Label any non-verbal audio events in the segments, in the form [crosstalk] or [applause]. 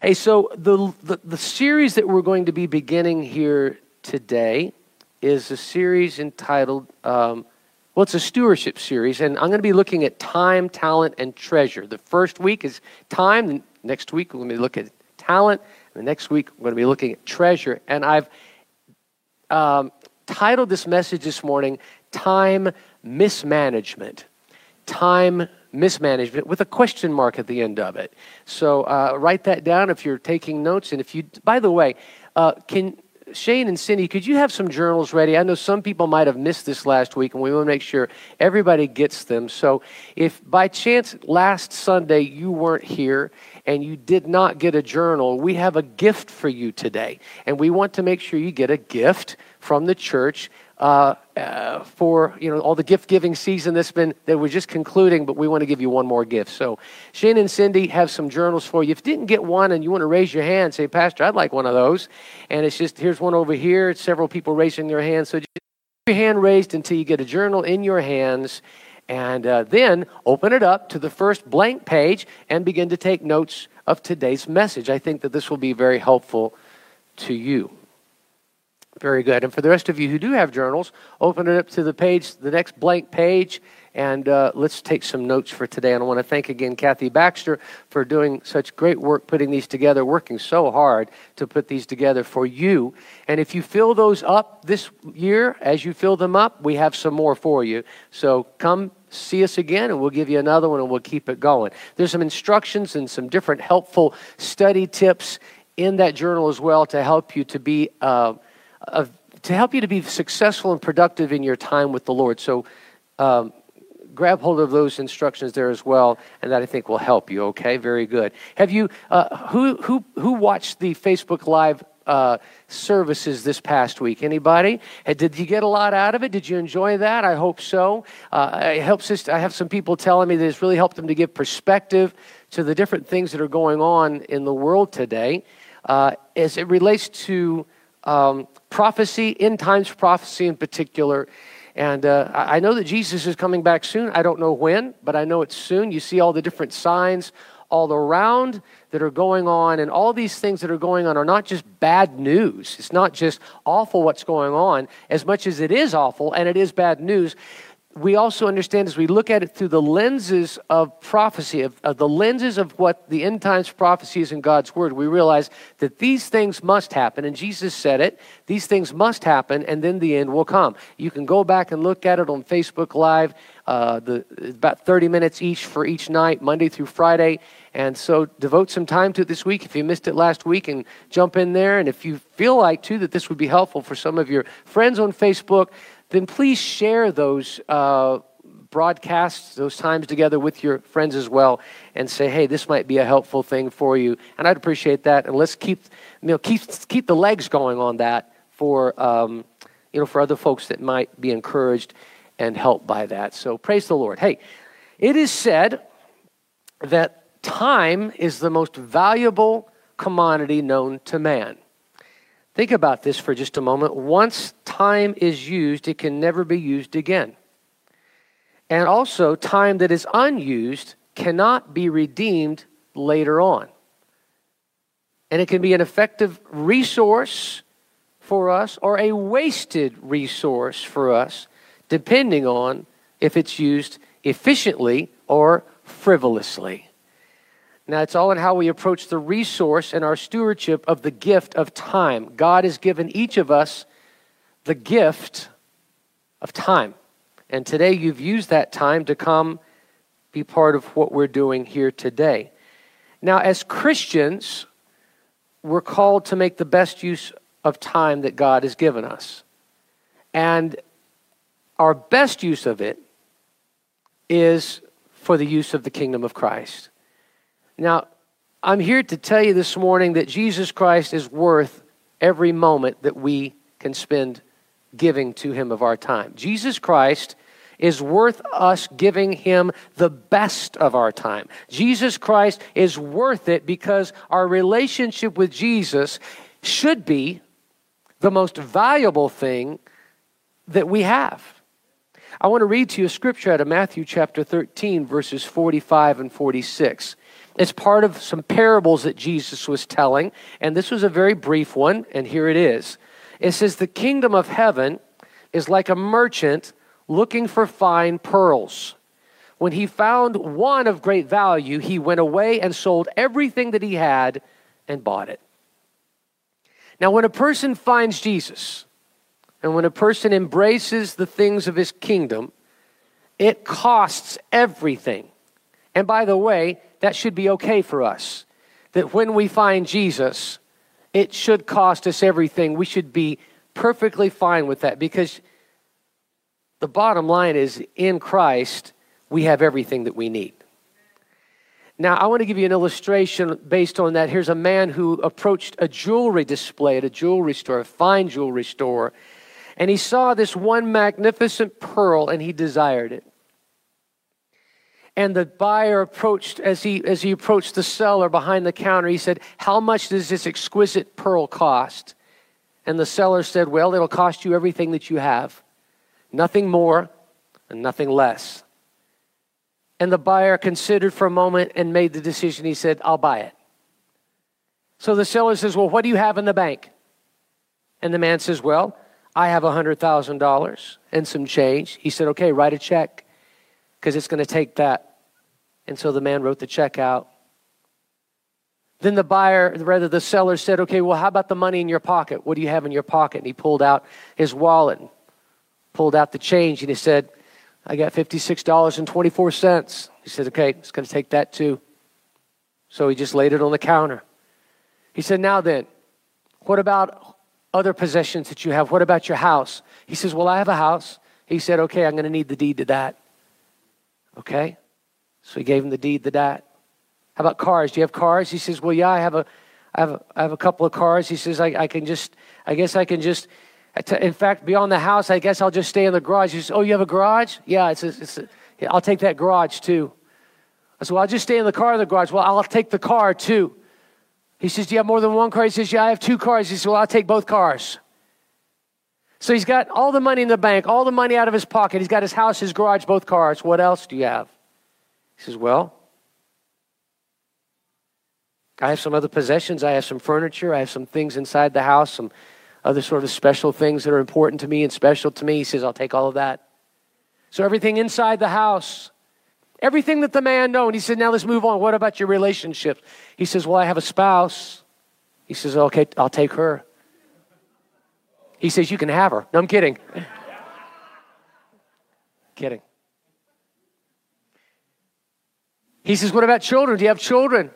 Hey, so the, the, the series that we're going to be beginning here today is a series entitled, um, well, it's a stewardship series, and I'm going to be looking at time, talent, and treasure. The first week is time, next week we're going to be looking at talent, and the next week we're going to be looking at treasure. And I've um, titled this message this morning, Time Mismanagement. Time mismanagement with a question mark at the end of it. So uh, write that down if you're taking notes. And if you, by the way, uh, can Shane and Cindy, could you have some journals ready? I know some people might have missed this last week, and we want to make sure everybody gets them. So, if by chance last Sunday you weren't here and you did not get a journal, we have a gift for you today. And we want to make sure you get a gift from the church uh, uh, for you know all the gift giving season that's been that we're just concluding, but we want to give you one more gift. So Shane and Cindy have some journals for you. If you didn't get one and you want to raise your hand, say, Pastor, I'd like one of those. And it's just here's one over here. It's several people raising their hands. So just your hand raised until you get a journal in your hands. And uh, then open it up to the first blank page and begin to take notes of today's message. I think that this will be very helpful to you. Very good. And for the rest of you who do have journals, open it up to the page, the next blank page, and uh, let's take some notes for today. And I want to thank again Kathy Baxter for doing such great work putting these together, working so hard to put these together for you. And if you fill those up this year, as you fill them up, we have some more for you. So come see us again and we'll give you another one and we'll keep it going. There's some instructions and some different helpful study tips in that journal as well to help you to be. Uh, of, to help you to be successful and productive in your time with the Lord. So um, grab hold of those instructions there as well, and that I think will help you. Okay, very good. Have you uh, who who who watched the Facebook Live uh, services this past week? Anybody? Did you get a lot out of it? Did you enjoy that? I hope so. Uh, it helps us. I have some people telling me that it's really helped them to give perspective to the different things that are going on in the world today, uh, as it relates to um, prophecy, end times prophecy in particular. And uh, I know that Jesus is coming back soon. I don't know when, but I know it's soon. You see all the different signs all around that are going on, and all these things that are going on are not just bad news. It's not just awful what's going on, as much as it is awful and it is bad news we also understand as we look at it through the lenses of prophecy, of, of, the lenses of what the end times prophecy is in God's Word, we realize that these things must happen. And Jesus said it. These things must happen, and then the end will come. You can go back and look at it on Facebook Live, uh, the, about 30 minutes each for each night, Monday through Friday. And so devote some time to it this week. If you missed it last week, and jump in there. And if you feel like, too, that this would be helpful for some of your friends on Facebook, then please share those uh, broadcasts, those times together with your friends as well, and say, hey, this might be a helpful thing for you. And I'd appreciate that. And let's keep, you know, keep, keep the legs going on that for, um, you know, for other folks that might be encouraged and helped by that. So praise the Lord. Hey, it is said that time is the most valuable commodity known to man. Think about this for just a moment. Once time is used, it can never be used again. And also, time that is unused cannot be redeemed later on. And it can be an effective resource for us or a wasted resource for us, depending on if it's used efficiently or frivolously. Now, it's all in how we approach the resource and our stewardship of the gift of time. God has given each of us the gift of time. And today you've used that time to come be part of what we're doing here today. Now, as Christians, we're called to make the best use of time that God has given us. And our best use of it is for the use of the kingdom of Christ. Now, I'm here to tell you this morning that Jesus Christ is worth every moment that we can spend giving to Him of our time. Jesus Christ is worth us giving Him the best of our time. Jesus Christ is worth it because our relationship with Jesus should be the most valuable thing that we have. I want to read to you a scripture out of Matthew chapter 13, verses 45 and 46. It's part of some parables that Jesus was telling, and this was a very brief one, and here it is. It says, The kingdom of heaven is like a merchant looking for fine pearls. When he found one of great value, he went away and sold everything that he had and bought it. Now, when a person finds Jesus, and when a person embraces the things of his kingdom, it costs everything. And by the way, that should be okay for us. That when we find Jesus, it should cost us everything. We should be perfectly fine with that because the bottom line is in Christ, we have everything that we need. Now, I want to give you an illustration based on that. Here's a man who approached a jewelry display at a jewelry store, a fine jewelry store, and he saw this one magnificent pearl and he desired it. And the buyer approached, as he, as he approached the seller behind the counter, he said, How much does this exquisite pearl cost? And the seller said, Well, it'll cost you everything that you have, nothing more and nothing less. And the buyer considered for a moment and made the decision. He said, I'll buy it. So the seller says, Well, what do you have in the bank? And the man says, Well, I have a $100,000 and some change. He said, Okay, write a check because it's going to take that. And so the man wrote the check out. Then the buyer, rather the seller said, Okay, well, how about the money in your pocket? What do you have in your pocket? And he pulled out his wallet, and pulled out the change, and he said, I got $56.24. He said, Okay, it's going to take that too. So he just laid it on the counter. He said, Now then, what about other possessions that you have? What about your house? He says, Well, I have a house. He said, Okay, I'm going to need the deed to that. Okay? So he gave him the deed to that. How about cars? Do you have cars? He says, Well, yeah, I have a, I have a, I have a couple of cars. He says, I, I can just, I guess I can just, in fact, beyond the house, I guess I'll just stay in the garage. He says, Oh, you have a garage? Yeah, it's a, it's a, yeah, I'll take that garage too. I said, Well, I'll just stay in the car in the garage. Well, I'll take the car too. He says, Do you have more than one car? He says, Yeah, I have two cars. He says, Well, I'll take both cars. So he's got all the money in the bank, all the money out of his pocket. He's got his house, his garage, both cars. What else do you have? He says, Well, I have some other possessions. I have some furniture. I have some things inside the house, some other sort of special things that are important to me and special to me. He says, I'll take all of that. So everything inside the house, everything that the man known. He said, Now let's move on. What about your relationships? He says, Well, I have a spouse. He says, Okay, I'll take her. He says, You can have her. No, I'm kidding. [laughs] kidding. He says, What about children? Do you have children?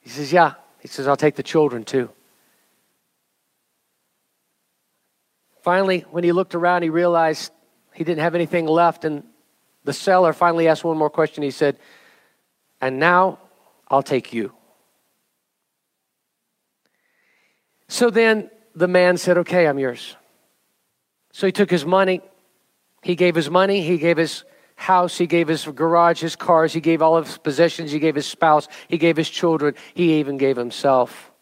He says, Yeah. He says, I'll take the children too. Finally, when he looked around, he realized he didn't have anything left. And the seller finally asked one more question. He said, And now I'll take you. So then the man said, Okay, I'm yours. So he took his money. He gave his money. He gave his house, he gave his garage, his cars, he gave all of his possessions, he gave his spouse, he gave his children, he even gave himself.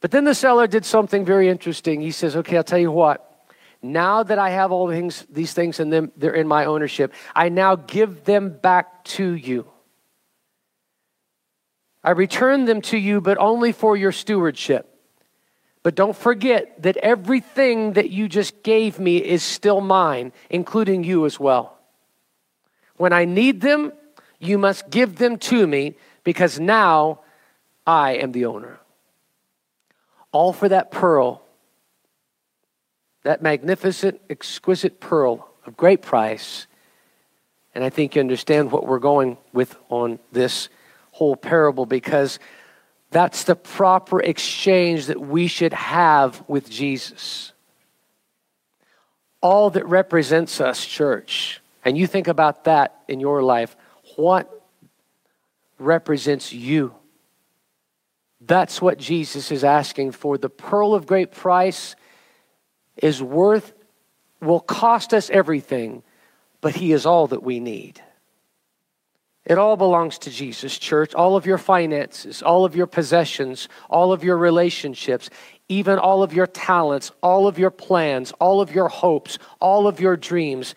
But then the seller did something very interesting. He says, Okay, I'll tell you what. Now that I have all things, these things and them, they're in my ownership, I now give them back to you. I return them to you, but only for your stewardship. But don't forget that everything that you just gave me is still mine, including you as well. When I need them, you must give them to me because now I am the owner. All for that pearl, that magnificent, exquisite pearl of great price. And I think you understand what we're going with on this whole parable because that's the proper exchange that we should have with Jesus. All that represents us, church and you think about that in your life, what represents you? That's what Jesus is asking for. The pearl of great price is worth, will cost us everything, but He is all that we need. It all belongs to Jesus, church. All of your finances, all of your possessions, all of your relationships, even all of your talents, all of your plans, all of your hopes, all of your dreams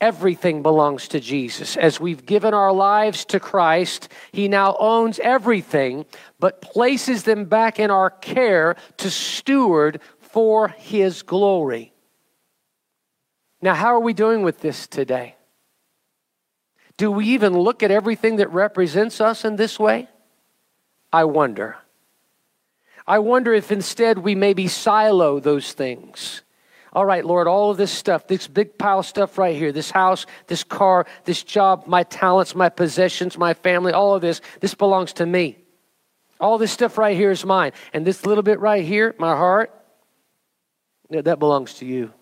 Everything belongs to Jesus. As we've given our lives to Christ, He now owns everything, but places them back in our care to steward for His glory. Now, how are we doing with this today? Do we even look at everything that represents us in this way? I wonder. I wonder if instead we maybe silo those things all right, Lord, all of this stuff, this big pile of stuff right here, this house, this car, this job, my talents, my possessions, my family, all of this, this belongs to me. All this stuff right here is mine. And this little bit right here, my heart, that belongs to you.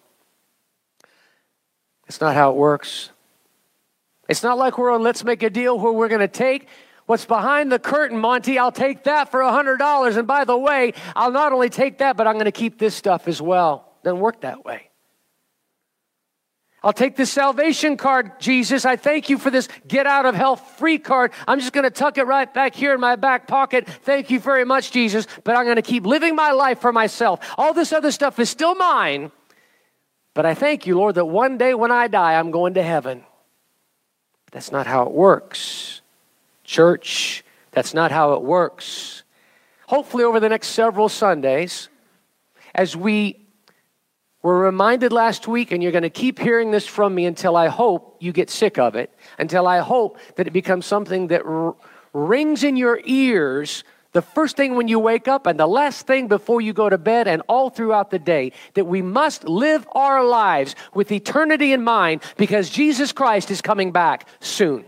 It's not how it works. It's not like we're on let's make a deal where we're going to take what's behind the curtain, Monty. I'll take that for a $100. And by the way, I'll not only take that, but I'm going to keep this stuff as well. Doesn't work that way. I'll take this salvation card, Jesus. I thank you for this get out of hell free card. I'm just going to tuck it right back here in my back pocket. Thank you very much, Jesus. But I'm going to keep living my life for myself. All this other stuff is still mine. But I thank you, Lord, that one day when I die, I'm going to heaven. That's not how it works. Church, that's not how it works. Hopefully, over the next several Sundays, as we were reminded last week, and you're going to keep hearing this from me until I hope you get sick of it, until I hope that it becomes something that r- rings in your ears the first thing when you wake up and the last thing before you go to bed and all throughout the day that we must live our lives with eternity in mind because Jesus Christ is coming back soon.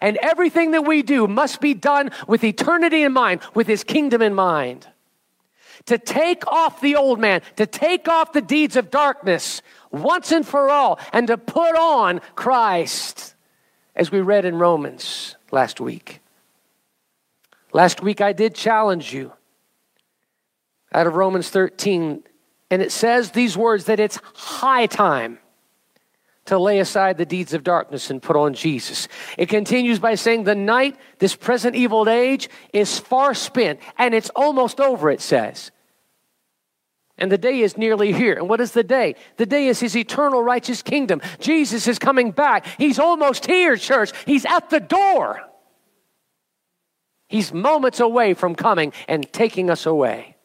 And everything that we do must be done with eternity in mind, with his kingdom in mind to take off the old man, to take off the deeds of darkness once and for all, and to put on Christ, as we read in Romans last week. Last week I did challenge you out of Romans 13, and it says these words that it's high time to lay aside the deeds of darkness and put on Jesus. It continues by saying, The night, this present evil age, is far spent, and it's almost over, it says. And the day is nearly here. And what is the day? The day is his eternal righteous kingdom. Jesus is coming back. He's almost here, church. He's at the door. He's moments away from coming and taking us away.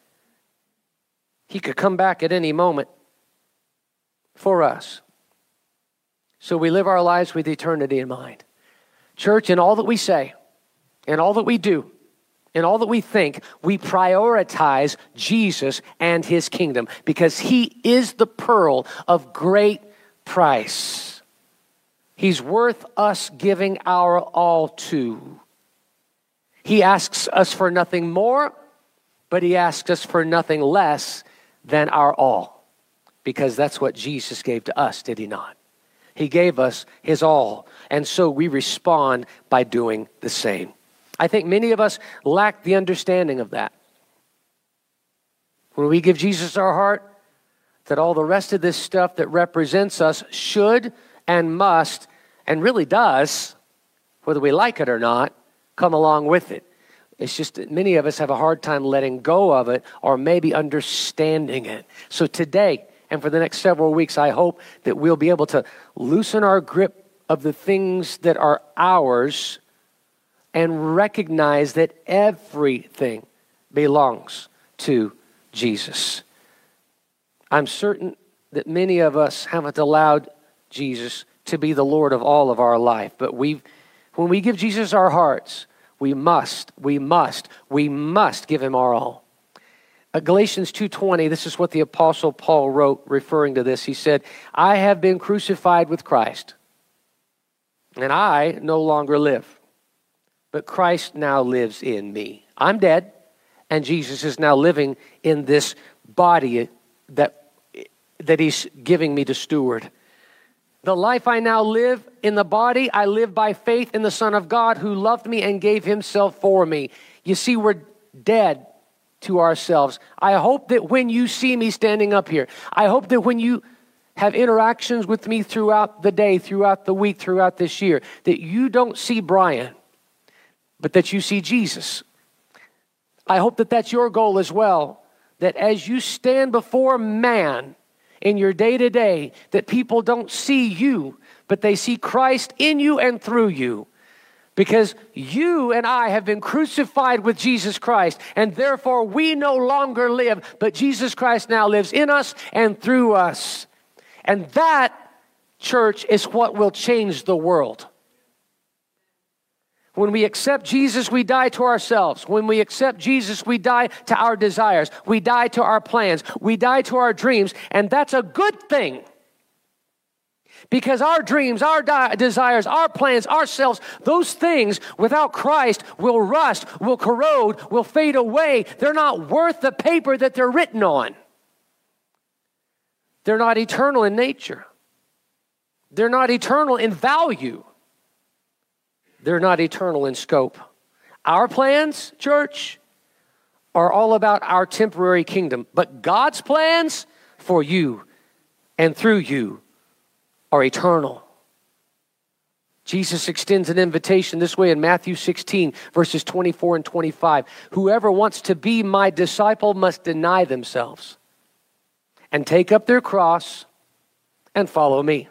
He could come back at any moment for us. So we live our lives with eternity in mind. Church, in all that we say, in all that we do, in all that we think, we prioritize Jesus and his kingdom because he is the pearl of great price. He's worth us giving our all to. He asks us for nothing more, but he asks us for nothing less than our all because that's what Jesus gave to us, did he not? He gave us his all. And so we respond by doing the same. I think many of us lack the understanding of that. When we give Jesus our heart, that all the rest of this stuff that represents us should and must, and really does, whether we like it or not, come along with it. It's just that many of us have a hard time letting go of it or maybe understanding it. So today, and for the next several weeks, I hope that we'll be able to loosen our grip of the things that are ours and recognize that everything belongs to Jesus. I'm certain that many of us haven't allowed Jesus to be the Lord of all of our life, but we when we give Jesus our hearts, we must, we must, we must give him our all. Uh, Galatians 2:20 this is what the apostle Paul wrote referring to this. He said I have been crucified with Christ and I no longer live but Christ now lives in me. I'm dead and Jesus is now living in this body that that he's giving me to steward. The life I now live in the body I live by faith in the son of God who loved me and gave himself for me. You see we're dead to ourselves. I hope that when you see me standing up here, I hope that when you have interactions with me throughout the day, throughout the week, throughout this year, that you don't see Brian, but that you see Jesus. I hope that that's your goal as well, that as you stand before man, in your day to day that people don't see you, but they see Christ in you and through you. Because you and I have been crucified with Jesus Christ, and therefore we no longer live, but Jesus Christ now lives in us and through us. And that, church, is what will change the world. When we accept Jesus, we die to ourselves. When we accept Jesus, we die to our desires. We die to our plans. We die to our dreams. And that's a good thing. Because our dreams, our di- desires, our plans, ourselves, those things without Christ will rust, will corrode, will fade away. They're not worth the paper that they're written on. They're not eternal in nature, they're not eternal in value, they're not eternal in scope. Our plans, church, are all about our temporary kingdom, but God's plans for you and through you are eternal. Jesus extends an invitation this way in Matthew 16, verses 24 and 25. Whoever wants to be my disciple must deny themselves and take up their cross and follow me.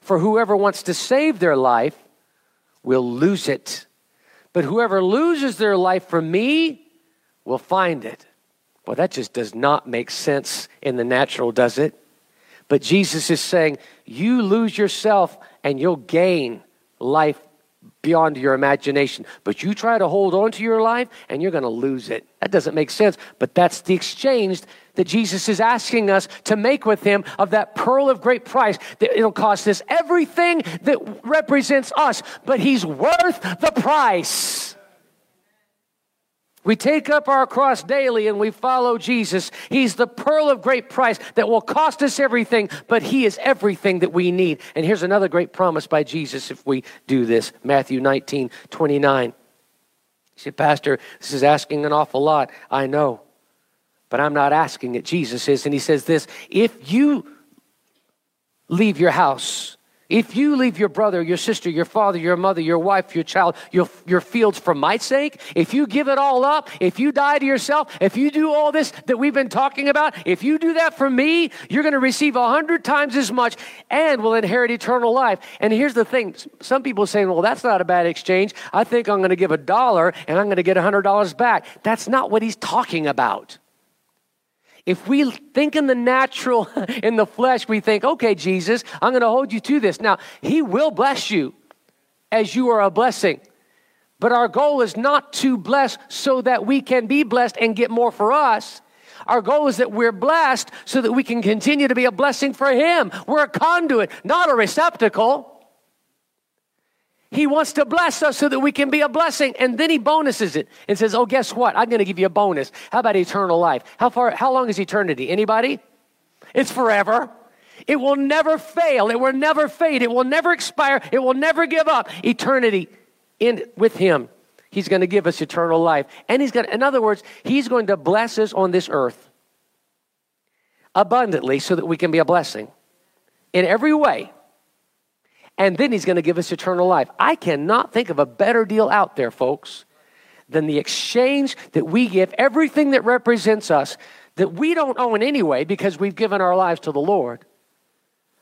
For whoever wants to save their life will lose it. But whoever loses their life for me will find it. Well, that just does not make sense in the natural, does it? But Jesus is saying, you lose yourself and you'll gain life beyond your imagination. But you try to hold on to your life and you're going to lose it. That doesn't make sense, but that's the exchange that Jesus is asking us to make with him of that pearl of great price that it'll cost us everything that represents us, but he's worth the price. We take up our cross daily and we follow Jesus. He's the pearl of great price that will cost us everything, but He is everything that we need. And here's another great promise by Jesus if we do this Matthew 19 29. You say, Pastor, this is asking an awful lot. I know, but I'm not asking it. Jesus is. And He says this if you leave your house, if you leave your brother, your sister, your father, your mother, your wife, your child, your, your fields for my sake, if you give it all up, if you die to yourself, if you do all this that we've been talking about, if you do that for me, you're going to receive a hundred times as much and will inherit eternal life. And here's the thing some people say, well, that's not a bad exchange. I think I'm going to give a dollar and I'm going to get a hundred dollars back. That's not what he's talking about. If we think in the natural, [laughs] in the flesh, we think, okay, Jesus, I'm going to hold you to this. Now, He will bless you as you are a blessing. But our goal is not to bless so that we can be blessed and get more for us. Our goal is that we're blessed so that we can continue to be a blessing for Him. We're a conduit, not a receptacle. He wants to bless us so that we can be a blessing. And then he bonuses it and says, Oh, guess what? I'm going to give you a bonus. How about eternal life? How far, how long is eternity? Anybody? It's forever. It will never fail. It will never fade. It will never expire. It will never give up. Eternity in with him. He's going to give us eternal life. And he's going to, in other words, he's going to bless us on this earth abundantly so that we can be a blessing in every way and then he's going to give us eternal life. I cannot think of a better deal out there, folks, than the exchange that we give everything that represents us that we don't own anyway because we've given our lives to the Lord.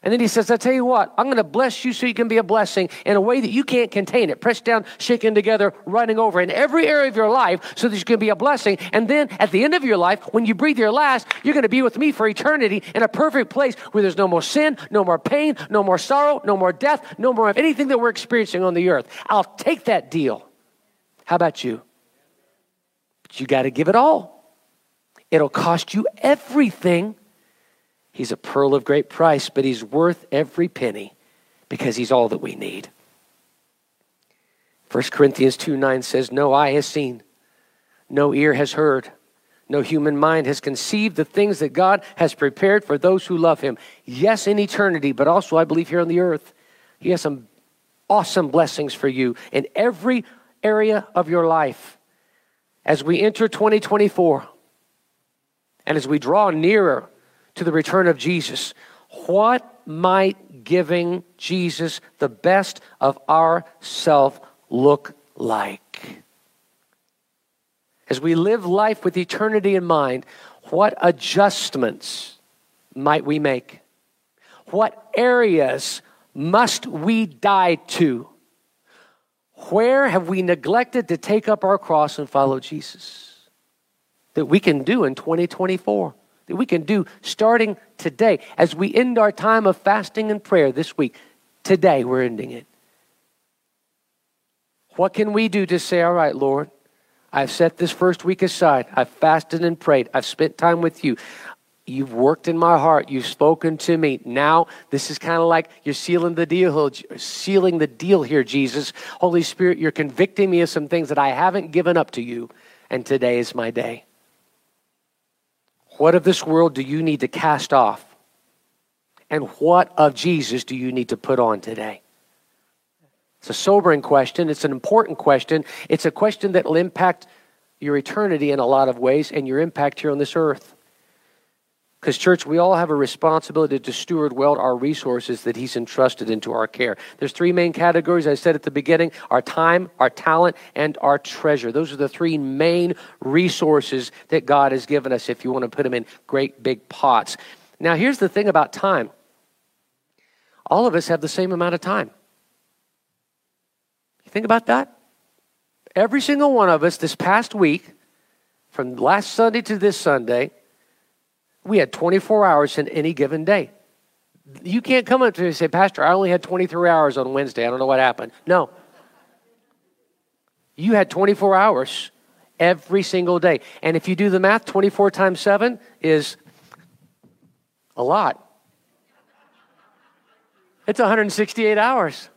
And then he says, I tell you what, I'm going to bless you so you can be a blessing in a way that you can't contain it. Pressed down, shaken together, running over in every area of your life so that you can be a blessing. And then at the end of your life, when you breathe your last, you're going to be with me for eternity in a perfect place where there's no more sin, no more pain, no more sorrow, no more death, no more of anything that we're experiencing on the earth. I'll take that deal. How about you? But you got to give it all. It'll cost you everything He's a pearl of great price, but he's worth every penny because he's all that we need. 1 Corinthians 2 9 says, No eye has seen, no ear has heard, no human mind has conceived the things that God has prepared for those who love him. Yes, in eternity, but also, I believe, here on the earth. He has some awesome blessings for you in every area of your life. As we enter 2024 and as we draw nearer to the return of Jesus, what might giving Jesus the best of ourself look like? As we live life with eternity in mind, what adjustments might we make? What areas must we die to? Where have we neglected to take up our cross and follow Jesus? That we can do in 2024, that we can do starting today as we end our time of fasting and prayer this week. Today, we're ending it. What can we do to say, All right, Lord, I've set this first week aside. I've fasted and prayed. I've spent time with you. You've worked in my heart. You've spoken to me. Now, this is kind of like you're sealing the deal, sealing the deal here, Jesus. Holy Spirit, you're convicting me of some things that I haven't given up to you, and today is my day. What of this world do you need to cast off? And what of Jesus do you need to put on today? It's a sobering question. It's an important question. It's a question that will impact your eternity in a lot of ways and your impact here on this earth. Because, church, we all have a responsibility to steward well our resources that He's entrusted into our care. There's three main categories, I said at the beginning our time, our talent, and our treasure. Those are the three main resources that God has given us if you want to put them in great big pots. Now, here's the thing about time all of us have the same amount of time. You think about that. Every single one of us this past week, from last Sunday to this Sunday, we had 24 hours in any given day. You can't come up to me and say, Pastor, I only had 23 hours on Wednesday. I don't know what happened. No. You had 24 hours every single day. And if you do the math, 24 times 7 is a lot. It's 168 hours.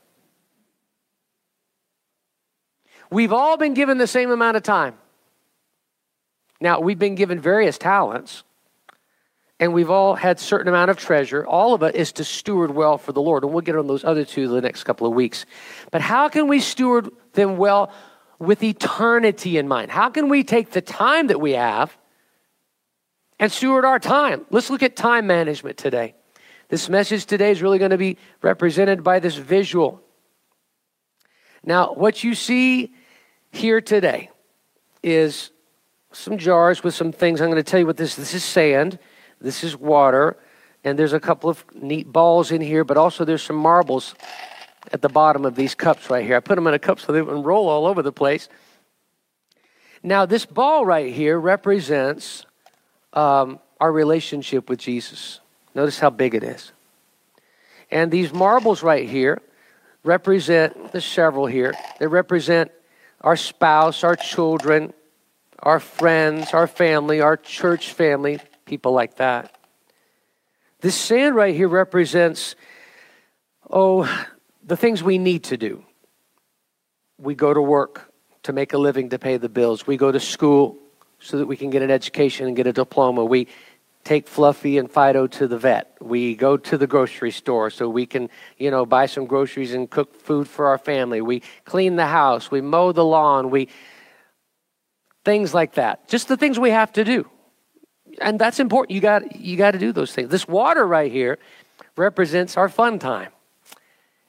We've all been given the same amount of time. Now, we've been given various talents, and we've all had certain amount of treasure. All of it is to steward well for the Lord, and we'll get on those other two the next couple of weeks. But how can we steward them well with eternity in mind? How can we take the time that we have and steward our time? Let's look at time management today. This message today is really going to be represented by this visual. Now, what you see here today is some jars with some things. I'm going to tell you what this this is sand, this is water, and there's a couple of neat balls in here, but also there's some marbles at the bottom of these cups right here. I put them in a cup so they wouldn't roll all over the place. Now, this ball right here represents um, our relationship with Jesus. Notice how big it is. And these marbles right here represent, there's several here, they represent our spouse, our children, our friends, our family, our church family, people like that. This sand right here represents, oh, the things we need to do. We go to work to make a living to pay the bills. We go to school so that we can get an education and get a diploma. We take Fluffy and Fido to the vet. We go to the grocery store so we can, you know, buy some groceries and cook food for our family. We clean the house. We mow the lawn. We things like that. Just the things we have to do. And that's important. You got you got to do those things. This water right here represents our fun time.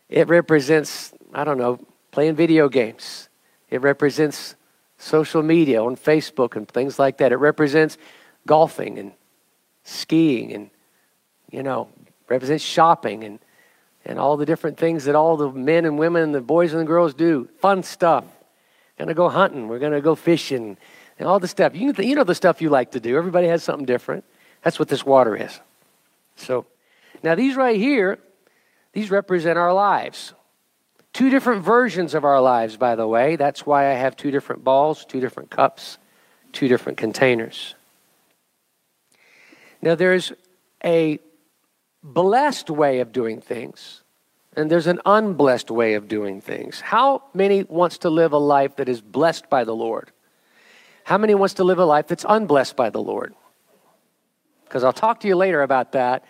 It represents, I don't know, playing video games. It represents social media on Facebook and things like that. It represents golfing and skiing and, you know, represents shopping and, and all the different things that all the men and women and the boys and the girls do. Fun stuff. Gonna go hunting. We're gonna go fishing and all the stuff. You, you know the stuff you like to do. Everybody has something different. That's what this water is. So, now these right here, these represent our lives. Two different versions of our lives, by the way. That's why I have two different balls, two different cups, two different containers. Now, there's a blessed way of doing things, and there's an unblessed way of doing things. How many wants to live a life that is blessed by the Lord? How many wants to live a life that's unblessed by the Lord? Because I'll talk to you later about that.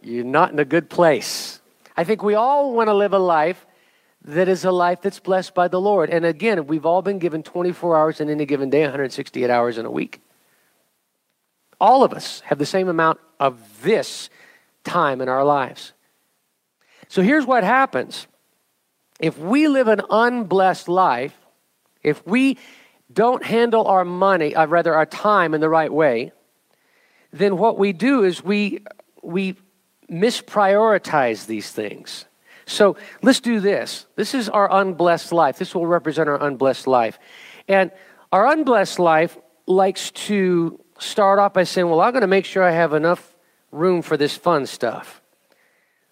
You're not in a good place. I think we all want to live a life that is a life that's blessed by the Lord. And again, we've all been given 24 hours in any given day, 168 hours in a week. All of us have the same amount of this time in our lives. So here's what happens if we live an unblessed life, if we don't handle our money, or uh, rather our time in the right way, then what we do is we, we misprioritize these things. So let's do this. This is our unblessed life. This will represent our unblessed life. And our unblessed life likes to start off by saying, Well, I'm going to make sure I have enough room for this fun stuff.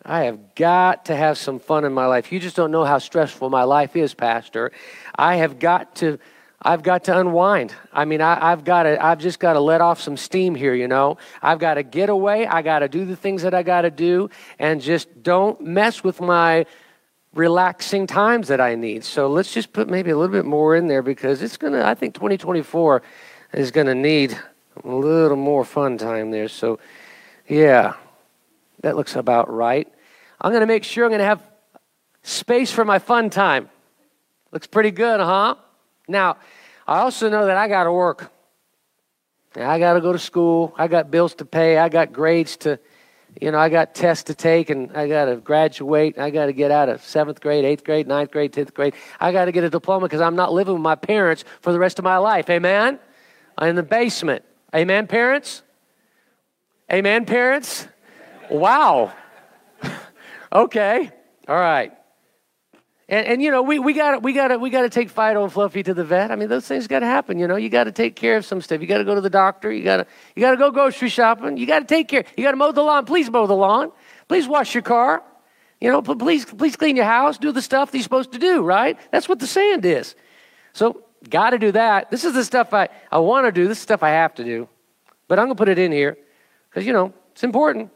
I have got to have some fun in my life. You just don't know how stressful my life is, Pastor. I have got to. I've got to unwind. I mean, I, have got to. I've just got to let off some steam here. You know, I've got to get away. I got to do the things that I got to do, and just don't mess with my relaxing times that I need. So let's just put maybe a little bit more in there because it's gonna. I think 2024 is gonna need a little more fun time there. So, yeah, that looks about right. I'm going to make sure I'm going to have space for my fun time. Looks pretty good, huh? Now, I also know that I got to work. I got to go to school. I got bills to pay. I got grades to, you know, I got tests to take, and I got to graduate. I got to get out of seventh grade, eighth grade, ninth grade, tenth grade. I got to get a diploma because I'm not living with my parents for the rest of my life. Amen? In the basement. Amen, parents? Amen, parents? Wow. [laughs] okay. All right. And, and you know, we, we got we got we got to take Fido and Fluffy to the vet. I mean, those things got to happen. You know, you got to take care of some stuff. You got to go to the doctor. You got to you got to go grocery shopping. You got to take care. You got to mow the lawn. Please mow the lawn. Please wash your car. You know, please please clean your house. Do the stuff that you're supposed to do. Right? That's what the sand is. So, got to do that. This is the stuff I I want to do. This stuff I have to do. But I'm gonna put it in here because you know it's important.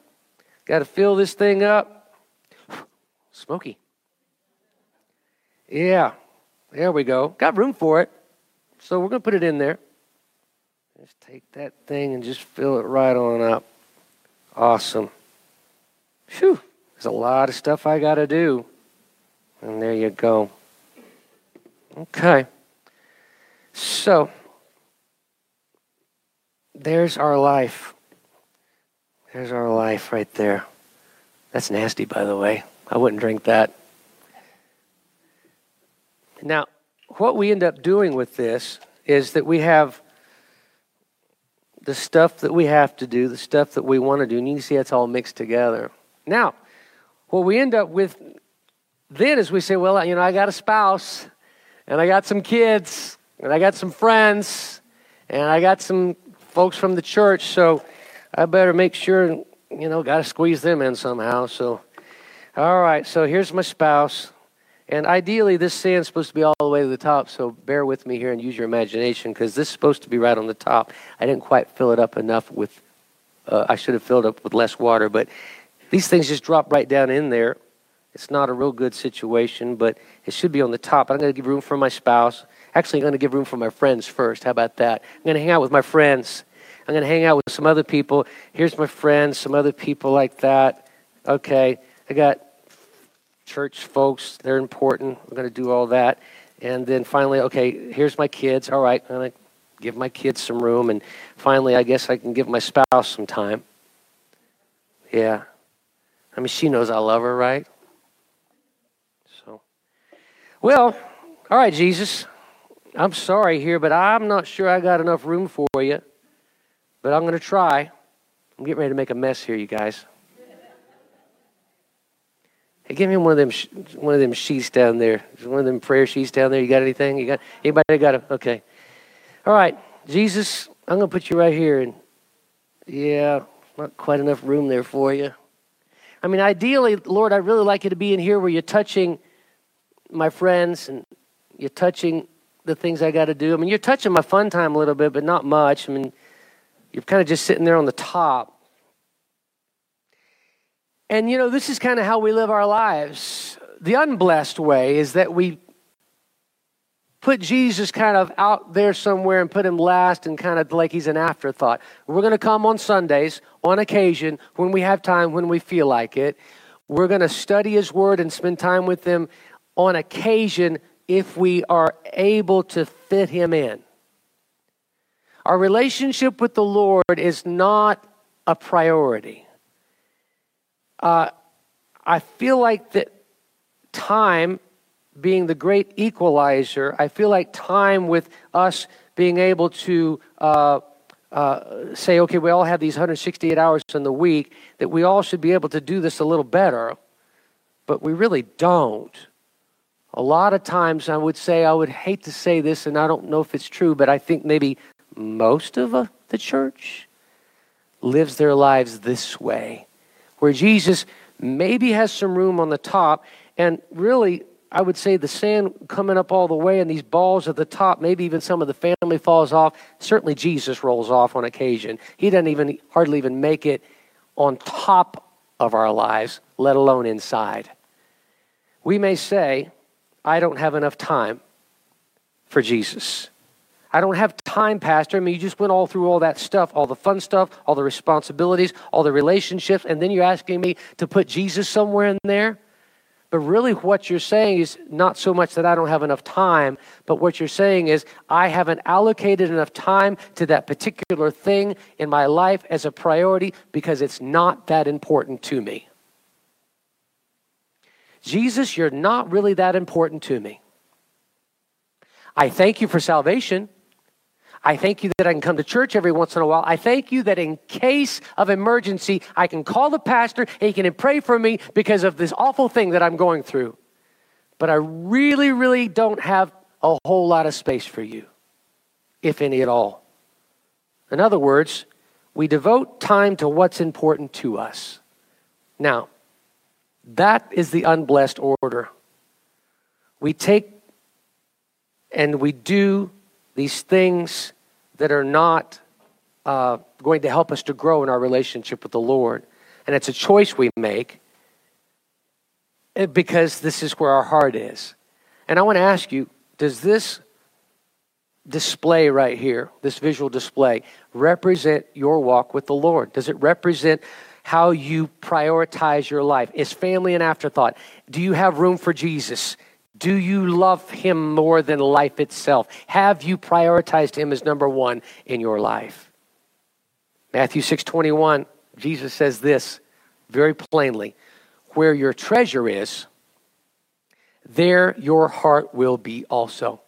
Got to fill this thing up. Smoky. Yeah, there we go. Got room for it. So we're going to put it in there. Just take that thing and just fill it right on up. Awesome. Phew, there's a lot of stuff I got to do. And there you go. Okay. So, there's our life. There's our life right there. That's nasty, by the way. I wouldn't drink that. Now, what we end up doing with this is that we have the stuff that we have to do, the stuff that we want to do, and you can see it's all mixed together. Now, what we end up with then is we say, well, you know, I got a spouse, and I got some kids, and I got some friends, and I got some folks from the church, so I better make sure, you know, got to squeeze them in somehow. So, all right, so here's my spouse. And ideally, this sand's supposed to be all the way to the top, so bear with me here and use your imagination because this is supposed to be right on the top. I didn't quite fill it up enough with, uh, I should have filled up with less water, but these things just drop right down in there. It's not a real good situation, but it should be on the top. I'm going to give room for my spouse. Actually, I'm going to give room for my friends first. How about that? I'm going to hang out with my friends. I'm going to hang out with some other people. Here's my friends, some other people like that. Okay, I got church folks, they're important. We're going to do all that. And then finally, okay, here's my kids. All right, I'm going to give my kids some room. And finally, I guess I can give my spouse some time. Yeah. I mean, she knows I love her, right? So, well, all right, Jesus. I'm sorry here, but I'm not sure I got enough room for you. But I'm going to try. I'm getting ready to make a mess here, you guys. Hey, give me one of them, one of them sheets down there. One of them prayer sheets down there. You got anything? You got anybody got it? Okay. All right, Jesus, I'm gonna put you right here, and yeah, not quite enough room there for you. I mean, ideally, Lord, I'd really like you to be in here where you're touching my friends and you're touching the things I got to do. I mean, you're touching my fun time a little bit, but not much. I mean, you're kind of just sitting there on the top. And you know, this is kind of how we live our lives. The unblessed way is that we put Jesus kind of out there somewhere and put him last and kind of like he's an afterthought. We're going to come on Sundays on occasion when we have time, when we feel like it. We're going to study his word and spend time with him on occasion if we are able to fit him in. Our relationship with the Lord is not a priority. Uh, I feel like that time being the great equalizer, I feel like time with us being able to uh, uh, say, okay, we all have these 168 hours in the week, that we all should be able to do this a little better, but we really don't. A lot of times, I would say, I would hate to say this, and I don't know if it's true, but I think maybe most of uh, the church lives their lives this way, where Jesus maybe has some room on the top, and really, I would say the sand coming up all the way and these balls at the top, maybe even some of the family falls off. Certainly Jesus rolls off on occasion. He doesn't even hardly even make it on top of our lives, let alone inside. We may say, I don't have enough time for Jesus. I don't have time, Pastor. I mean, you just went all through all that stuff, all the fun stuff, all the responsibilities, all the relationships, and then you're asking me to put Jesus somewhere in there? But really, what you're saying is not so much that I don't have enough time, but what you're saying is I haven't allocated enough time to that particular thing in my life as a priority because it's not that important to me. Jesus, you're not really that important to me. I thank you for salvation. I thank you that I can come to church every once in a while. I thank you that in case of emergency, I can call the pastor and he can pray for me because of this awful thing that I'm going through. But I really, really don't have a whole lot of space for you, if any at all. In other words, we devote time to what's important to us. Now, that is the unblessed order. We take and we do these things that are not uh, going to help us to grow in our relationship with the Lord. And it's a choice we make eh, because this is where our heart is. And I want to ask you does this display right here, this visual display, represent your walk with the Lord? Does it represent how you prioritize your life? Is family an afterthought? Do you have room for Jesus? Do you love him more than life itself? Have you prioritized him as number one in your life? Matthew 6:21, Jesus says this very plainly, where your treasure is, there your heart will be also.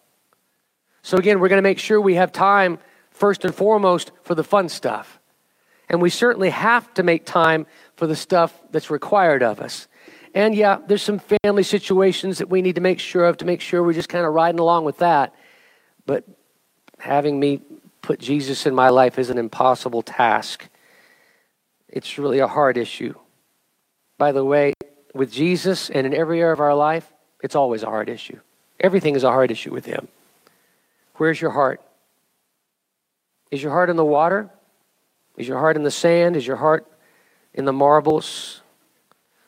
So again, we're going to make sure we have time first and foremost for the fun stuff. And we certainly have to make time for the stuff that's required of us. And yeah, there's some family situations that we need to make sure of to make sure we're just kind of riding along with that. But having me put Jesus in my life is an impossible task. It's really a hard issue. By the way, with Jesus and in every area of our life, it's always a hard issue. Everything is a hard issue with Him. Where's your heart? Is your heart in the water? Is your heart in the sand? Is your heart in the marbles?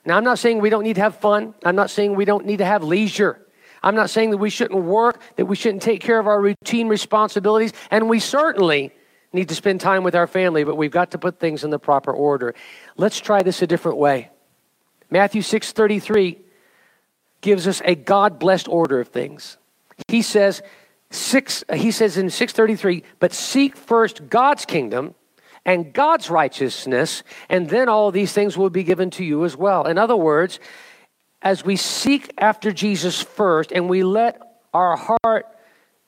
Now, I'm not saying we don't need to have fun. I'm not saying we don't need to have leisure. I'm not saying that we shouldn't work, that we shouldn't take care of our routine responsibilities, and we certainly need to spend time with our family, but we've got to put things in the proper order. Let's try this a different way. Matthew 6:33 gives us a God-blessed order of things. He says, six, he says in 633, but seek first God's kingdom and God's righteousness, and then all these things will be given to you as well. In other words, as we seek after Jesus first and we let our heart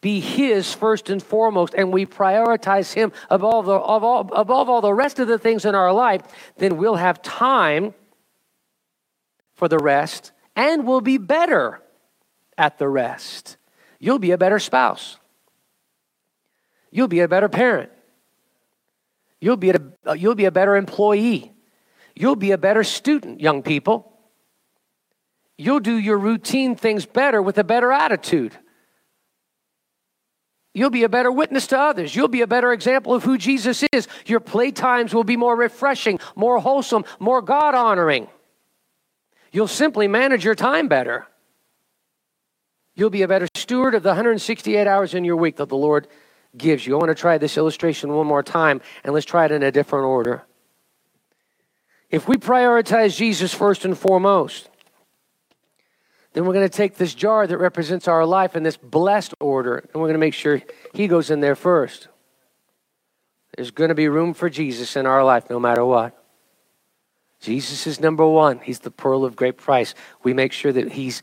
be His first and foremost, and we prioritize Him above, the, above, above all the rest of the things in our life, then we'll have time for the rest and we'll be better at the rest. You'll be a better spouse. You'll be a better parent. You'll be, a, uh, you'll be a better employee. You'll be a better student, young people. You'll do your routine things better with a better attitude. You'll be a better witness to others. You'll be a better example of who Jesus is. Your playtimes will be more refreshing, more wholesome, more God honoring. You'll simply manage your time better. You'll be a better steward of the 168 hours in your week that the Lord gives you. I want to try this illustration one more time, and let's try it in a different order. If we prioritize Jesus first and foremost, then we're going to take this jar that represents our life in this blessed order, and we're going to make sure He goes in there first. There's going to be room for Jesus in our life no matter what. Jesus is number one. He's the pearl of great price. We make sure that He's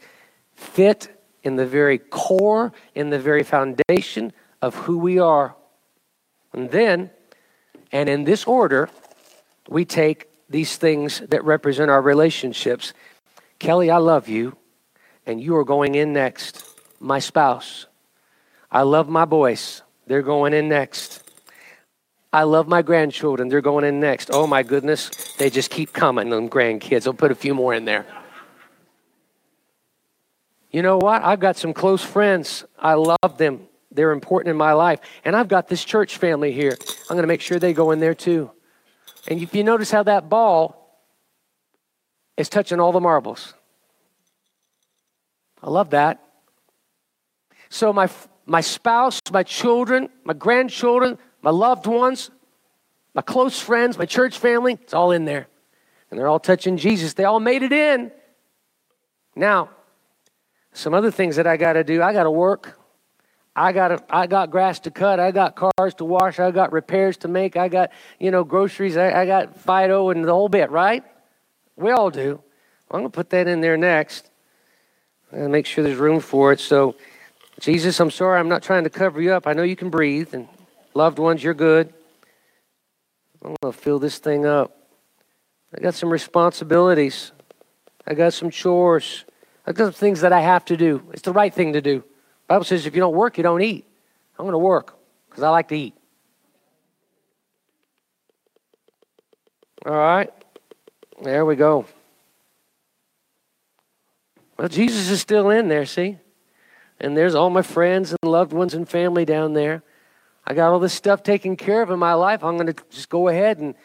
fit in the very core, in the very foundation of who we are. And then And in this order, we take these things that represent our relationships. Kelly, I love you, and you are going in next. My spouse. I love my boys. They're going in next. I love my grandchildren. They're going in next. Oh my goodness. They just keep coming, them grandkids. I'll put a few more in there. You know what? I've got some close friends. I love them. They're important in my life. And I've got this church family here. I'm going to make sure they go in there too. And if you notice how that ball is touching all the marbles, I love that. So, my, my spouse, my children, my grandchildren, my loved ones, my close friends, my church family, it's all in there. And they're all touching Jesus. They all made it in. Now, some other things that I got to do. I got to work. I got I got grass to cut. I got cars to wash. I got repairs to make. I got you know groceries. I, I got Fido and the whole bit. Right? We all do. I'm gonna put that in there next. And make sure there's room for it. So, Jesus, I'm sorry. I'm not trying to cover you up. I know you can breathe, and loved ones, you're good. I'm gonna fill this thing up. I got some responsibilities. I got some chores. I got some things that I have to do. It's the right thing to do. Bible says if you don't work, you don't eat. I'm going to work because I like to eat. All right. There we go. Well, Jesus is still in there, see? And there's all my friends and loved ones and family down there. I got all this stuff taken care of in my life. I'm going to just go ahead and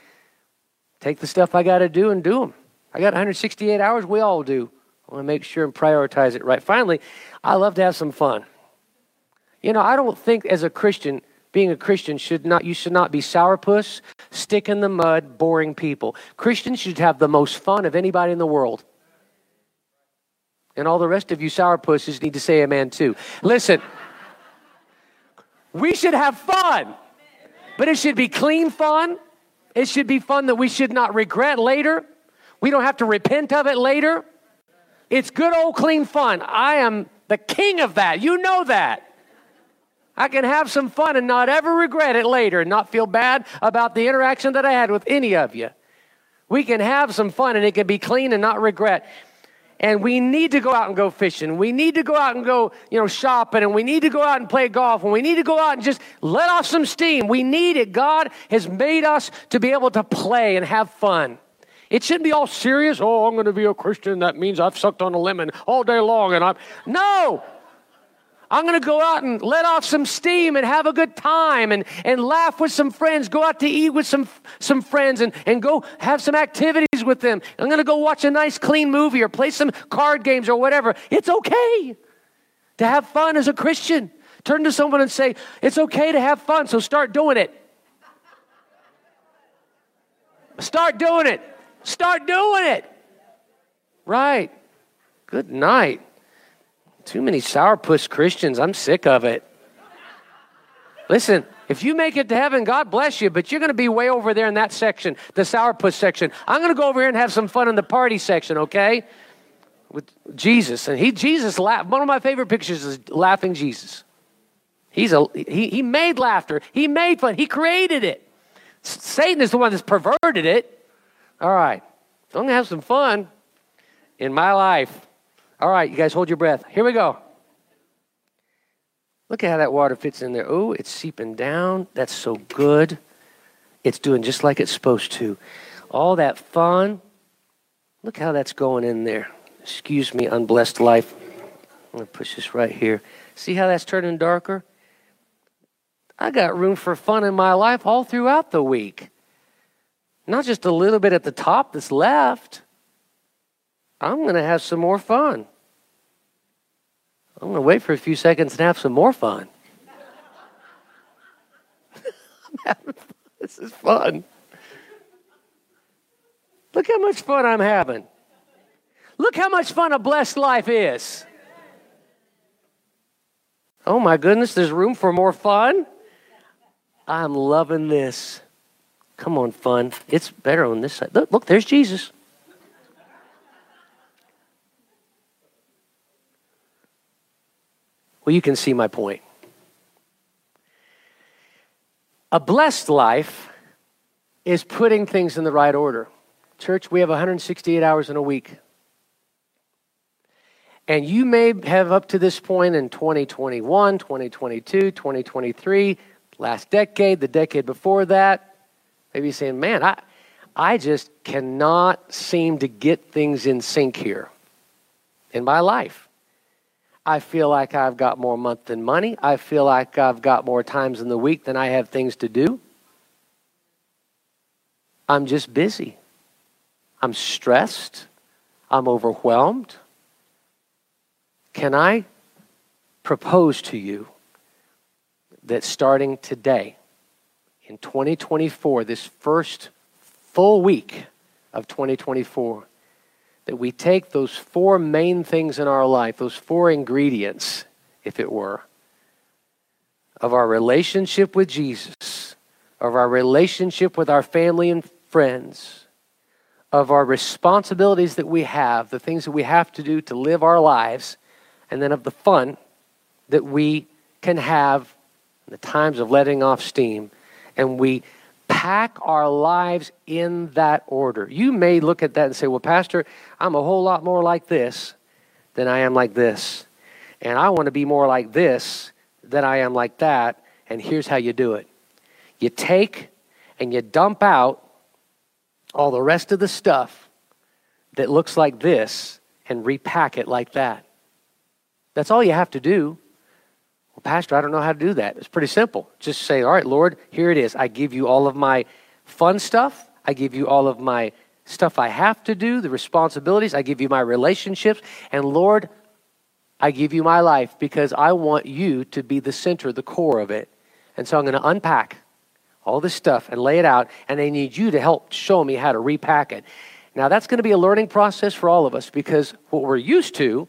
take the stuff I got to do and do them. I got 168 hours. We all do. I want to make sure and prioritize it right. Finally, I love to have some fun. You know, I don't think as a Christian, being a Christian should not you should not be sourpuss, stick in the mud, boring people. Christians should have the most fun of anybody in the world. And all the rest of you sourpusses need to say amen too. Listen, we should have fun, but it should be clean fun. It should be fun that we should not regret later. We don't have to repent of it later. It's good old clean fun. I am the king of that. You know that. I can have some fun and not ever regret it later and not feel bad about the interaction that I had with any of you. We can have some fun and it can be clean and not regret. And we need to go out and go fishing. We need to go out and go, you know, shopping and we need to go out and play golf and we need to go out and just let off some steam. We need it. God has made us to be able to play and have fun. It shouldn't be all serious. Oh, I'm going to be a Christian. That means I've sucked on a lemon all day long and I'm No. I'm going to go out and let off some steam and have a good time and, and laugh with some friends, go out to eat with some, some friends and, and go have some activities with them. I'm going to go watch a nice, clean movie or play some card games or whatever. It's okay to have fun as a Christian. Turn to someone and say, It's okay to have fun, so start doing it. Start doing it. Start doing it. Right. Good night. Too many sourpuss Christians. I'm sick of it. Listen, if you make it to heaven, God bless you, but you're going to be way over there in that section, the sourpuss section. I'm going to go over here and have some fun in the party section, okay? With Jesus. And he Jesus laughed. One of my favorite pictures is laughing Jesus. He's a he, he made laughter. He made fun. He created it. Satan is the one that's perverted it. All right. I'm going to have some fun in my life. All right, you guys hold your breath. Here we go. Look at how that water fits in there. Oh, it's seeping down. That's so good. It's doing just like it's supposed to. All that fun. Look how that's going in there. Excuse me, unblessed life. I'm going to push this right here. See how that's turning darker? I got room for fun in my life all throughout the week. Not just a little bit at the top that's left. I'm going to have some more fun. I'm going to wait for a few seconds and have some more fun. [laughs] this is fun. Look how much fun I'm having. Look how much fun a blessed life is. Oh my goodness, there's room for more fun. I'm loving this. Come on, fun. It's better on this side. Look, look there's Jesus. Well, you can see my point. A blessed life is putting things in the right order. Church, we have 168 hours in a week. And you may have up to this point in 2021, 2022, 2023, last decade, the decade before that, maybe saying, man, I, I just cannot seem to get things in sync here in my life. I feel like I've got more month than money. I feel like I've got more times in the week than I have things to do. I'm just busy. I'm stressed. I'm overwhelmed. Can I propose to you that starting today, in 2024, this first full week of 2024, that we take those four main things in our life, those four ingredients, if it were, of our relationship with Jesus, of our relationship with our family and friends, of our responsibilities that we have, the things that we have to do to live our lives, and then of the fun that we can have in the times of letting off steam. And we pack our lives in that order. You may look at that and say, Well, Pastor, I'm a whole lot more like this than I am like this. And I want to be more like this than I am like that. And here's how you do it you take and you dump out all the rest of the stuff that looks like this and repack it like that. That's all you have to do. Well, Pastor, I don't know how to do that. It's pretty simple. Just say, All right, Lord, here it is. I give you all of my fun stuff. I give you all of my stuff I have to do, the responsibilities. I give you my relationships. And Lord, I give you my life because I want you to be the center, the core of it. And so I'm going to unpack all this stuff and lay it out, and I need you to help show me how to repack it. Now, that's going to be a learning process for all of us because what we're used to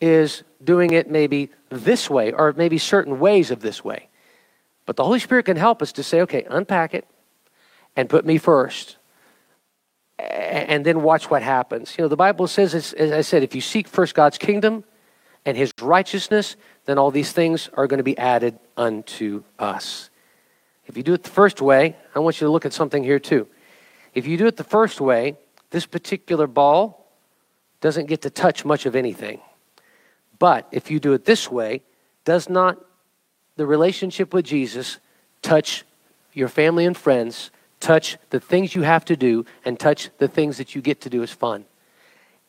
is doing it maybe this way or maybe certain ways of this way. But the Holy Spirit can help us to say, okay, unpack it and put me first. And then watch what happens. You know, the Bible says, as I said, if you seek first God's kingdom and his righteousness, then all these things are going to be added unto us. If you do it the first way, I want you to look at something here too. If you do it the first way, this particular ball doesn't get to touch much of anything. But if you do it this way, does not the relationship with Jesus touch your family and friends, touch the things you have to do, and touch the things that you get to do as fun?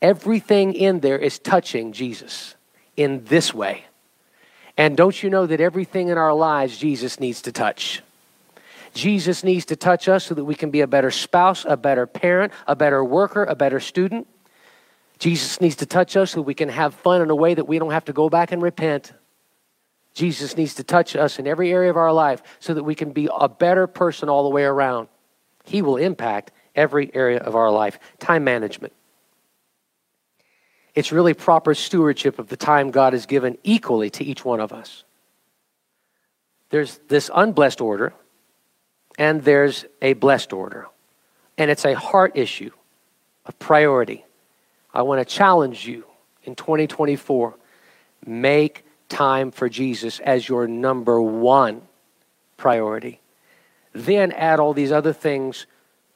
Everything in there is touching Jesus in this way. And don't you know that everything in our lives Jesus needs to touch? Jesus needs to touch us so that we can be a better spouse, a better parent, a better worker, a better student. Jesus needs to touch us so we can have fun in a way that we don't have to go back and repent. Jesus needs to touch us in every area of our life so that we can be a better person all the way around. He will impact every area of our life. Time management. It's really proper stewardship of the time God has given equally to each one of us. There's this unblessed order and there's a blessed order. And it's a heart issue, a priority. I want to challenge you in 2024 make time for Jesus as your number one priority. Then add all these other things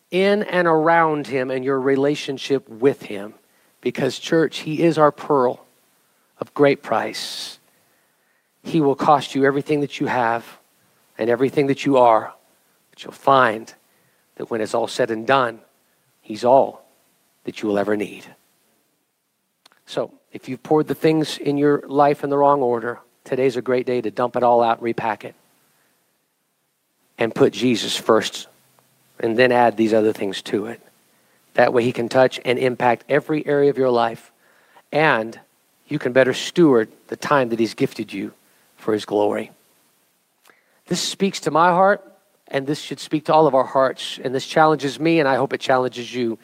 in and around him and your relationship with him. Because, church, he is our pearl of great price. He will cost you everything that you have and everything that you are but you'll find that when it's all said and done, He's all that you will ever need. So, if you've poured the things in your life in the wrong order, today's a great day to dump it all out, repack it, and put Jesus first, and then add these other things to it. That way, He can touch and impact every area of your life, and you can better steward the time that He's gifted you for His glory. This speaks to my heart and this should speak to all of our hearts. And this challenges me, and I hope it challenges you.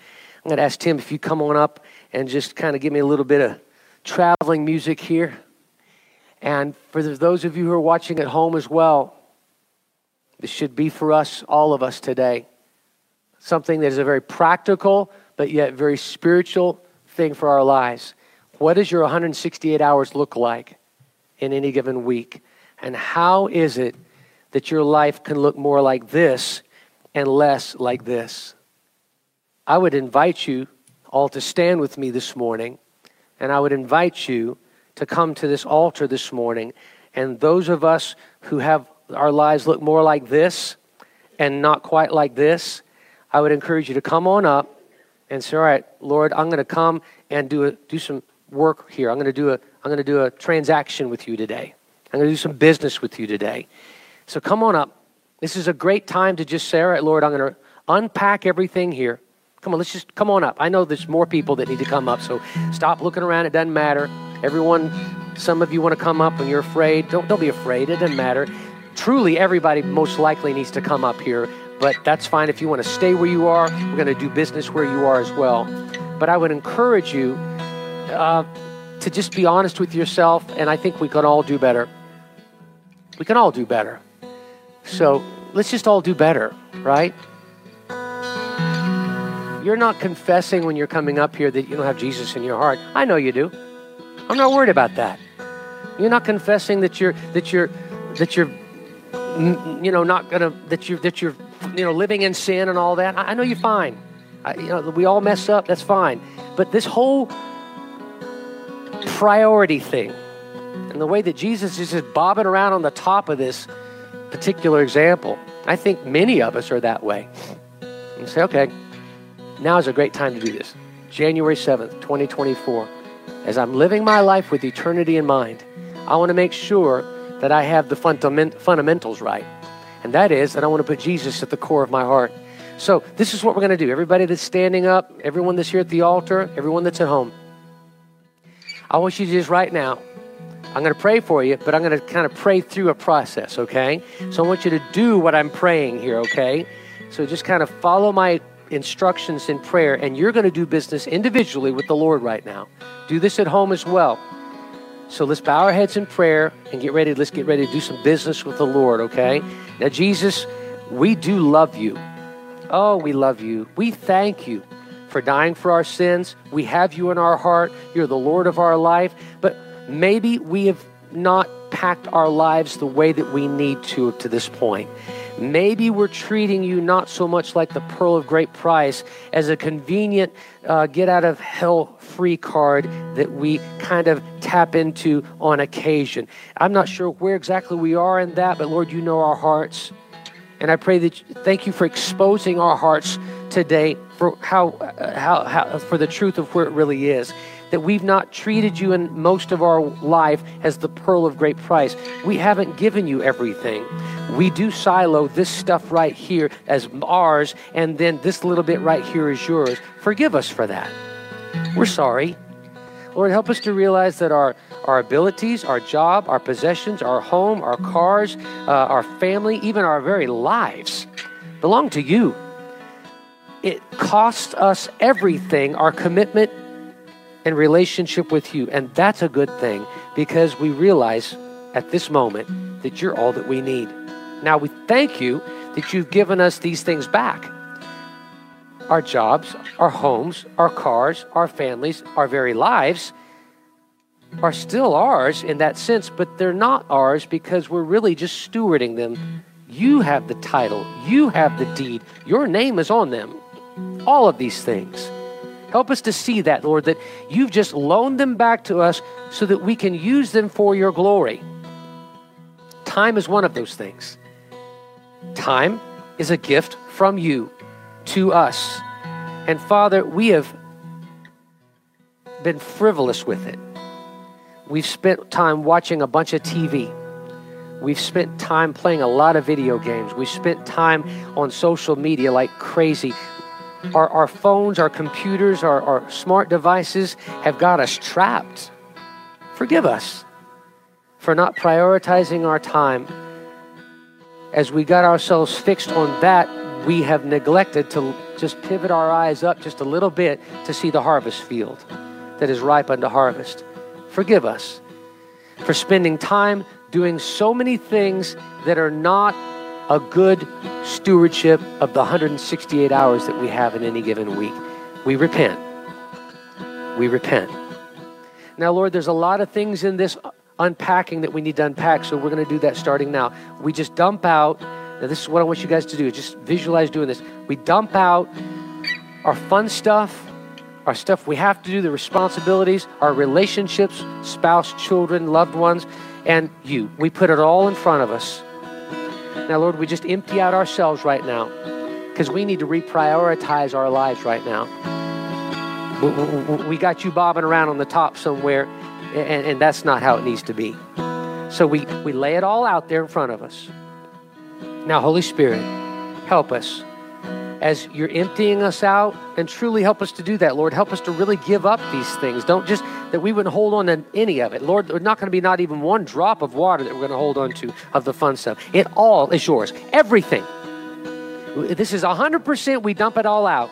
I'm going to ask Tim if you come on up and just kind of give me a little bit of traveling music here. And for those of you who are watching at home as well, this should be for us, all of us today, something that is a very practical but yet very spiritual thing for our lives. What does your 168 hours look like in any given week? And how is it that your life can look more like this and less like this. I would invite you all to stand with me this morning, and I would invite you to come to this altar this morning. And those of us who have our lives look more like this and not quite like this, I would encourage you to come on up and say, All right, Lord, I'm going to come and do, a, do some work here. I'm going to do a, I'm going to do a transaction with you today. I'm going to do some business with you today. So come on up. This is a great time to just say, All right, Lord, I'm going to unpack everything here. Come on, let's just come on up. I know there's more people that need to come up, so stop looking around. It doesn't matter. Everyone, some of you want to come up and you're afraid. Don't, don't be afraid. It doesn't matter. Truly, everybody most likely needs to come up here, but that's fine. If you want to stay where you are, we're going to do business where you are as well. But I would encourage you uh, to just be honest with yourself, and I think we can all do better. We can all do better. So let's just all do better, right? You're not confessing when you're coming up here that you don't have Jesus in your heart. I know you do. I'm not worried about that. You're not confessing that you're that you're that you're you know not gonna that you that you're you know living in sin and all that. I, I know you're fine. I, you know we all mess up. That's fine. But this whole priority thing and the way that Jesus is just bobbing around on the top of this particular example, I think many of us are that way. And say, okay, now is a great time to do this. January 7th, 2024. As I'm living my life with eternity in mind, I want to make sure that I have the fundament, fundamentals right. And that is that I want to put Jesus at the core of my heart. So, this is what we're going to do. Everybody that's standing up, everyone that's here at the altar, everyone that's at home, I want you to just right now, I'm going to pray for you, but I'm going to kind of pray through a process, okay? So, I want you to do what I'm praying here, okay? So, just kind of follow my instructions in prayer, and you're going to do business individually with the Lord right now. Do this at home as well. So let's bow our heads in prayer and get ready. Let's get ready to do some business with the Lord, okay? Now, Jesus, we do love you. Oh, we love you. We thank you for dying for our sins. We have you in our heart. You're the Lord of our life. But maybe we have not packed our lives the way that we need to to this point. Maybe we're treating you not so much like the pearl of great price as a convenient uh, get out of hell free card that we kind of tap into on occasion. I'm not sure where exactly we are in that, but Lord, you know our hearts. And I pray that you, thank you for exposing our hearts today for how, uh, how, how for the truth of where it really is that we've not treated you in most of our life as the pearl of great price. We haven't given you everything. We do silo this stuff right here as ours, and then this little bit right here is yours. Forgive us for that. We're sorry. Lord, help us to realize that our, our abilities, our job, our possessions, our home, our cars, uh, our family, even our very lives belong to you. It costs us everything, our commitment and relationship with you. And that's a good thing because we realize at this moment that you're all that we need. Now we thank you that you've given us these things back our jobs, our homes, our cars, our families, our very lives are still ours in that sense, but they're not ours because we're really just stewarding them. You have the title, you have the deed, your name is on them. All of these things. Help us to see that, Lord, that you've just loaned them back to us so that we can use them for your glory. Time is one of those things. Time is a gift from you to us. And Father, we have been frivolous with it. We've spent time watching a bunch of TV. We've spent time playing a lot of video games. We've spent time on social media like crazy our, our phones, our computers, our, our smart devices have got us trapped. Forgive us for not prioritizing our time. As we got ourselves fixed on that, we have neglected to just pivot our eyes up just a little bit to see the harvest field that is ripe unto harvest. Forgive us for spending time doing so many things that are not a good stewardship of the 168 hours that we have in any given week. We repent. We repent. Now, Lord, there's a lot of things in this unpacking that we need to unpack, so we're going to do that starting now. We just dump out Now, this is what I want you guys to do. Just visualize doing this. We dump out our fun stuff, our stuff we have to do, the responsibilities, our relationships, spouse, children, loved ones, and you. We put it all in front of us. Now, Lord, we just empty out ourselves right now because we need to reprioritize our lives right now. We got you bobbing around on the top somewhere, and, that's not how it needs to be. So we, we lay it all out there in front of us. Now, Holy Spirit, help us as you're emptying us out and truly help us to do that, Lord. Help us to really give up these things. Don't just that we wouldn't hold on to any of it. Lord, there's not going to be not even one drop of water that we're going to hold on to of the fun stuff. It all is yours. Everything. This is 100%, we dump it all out.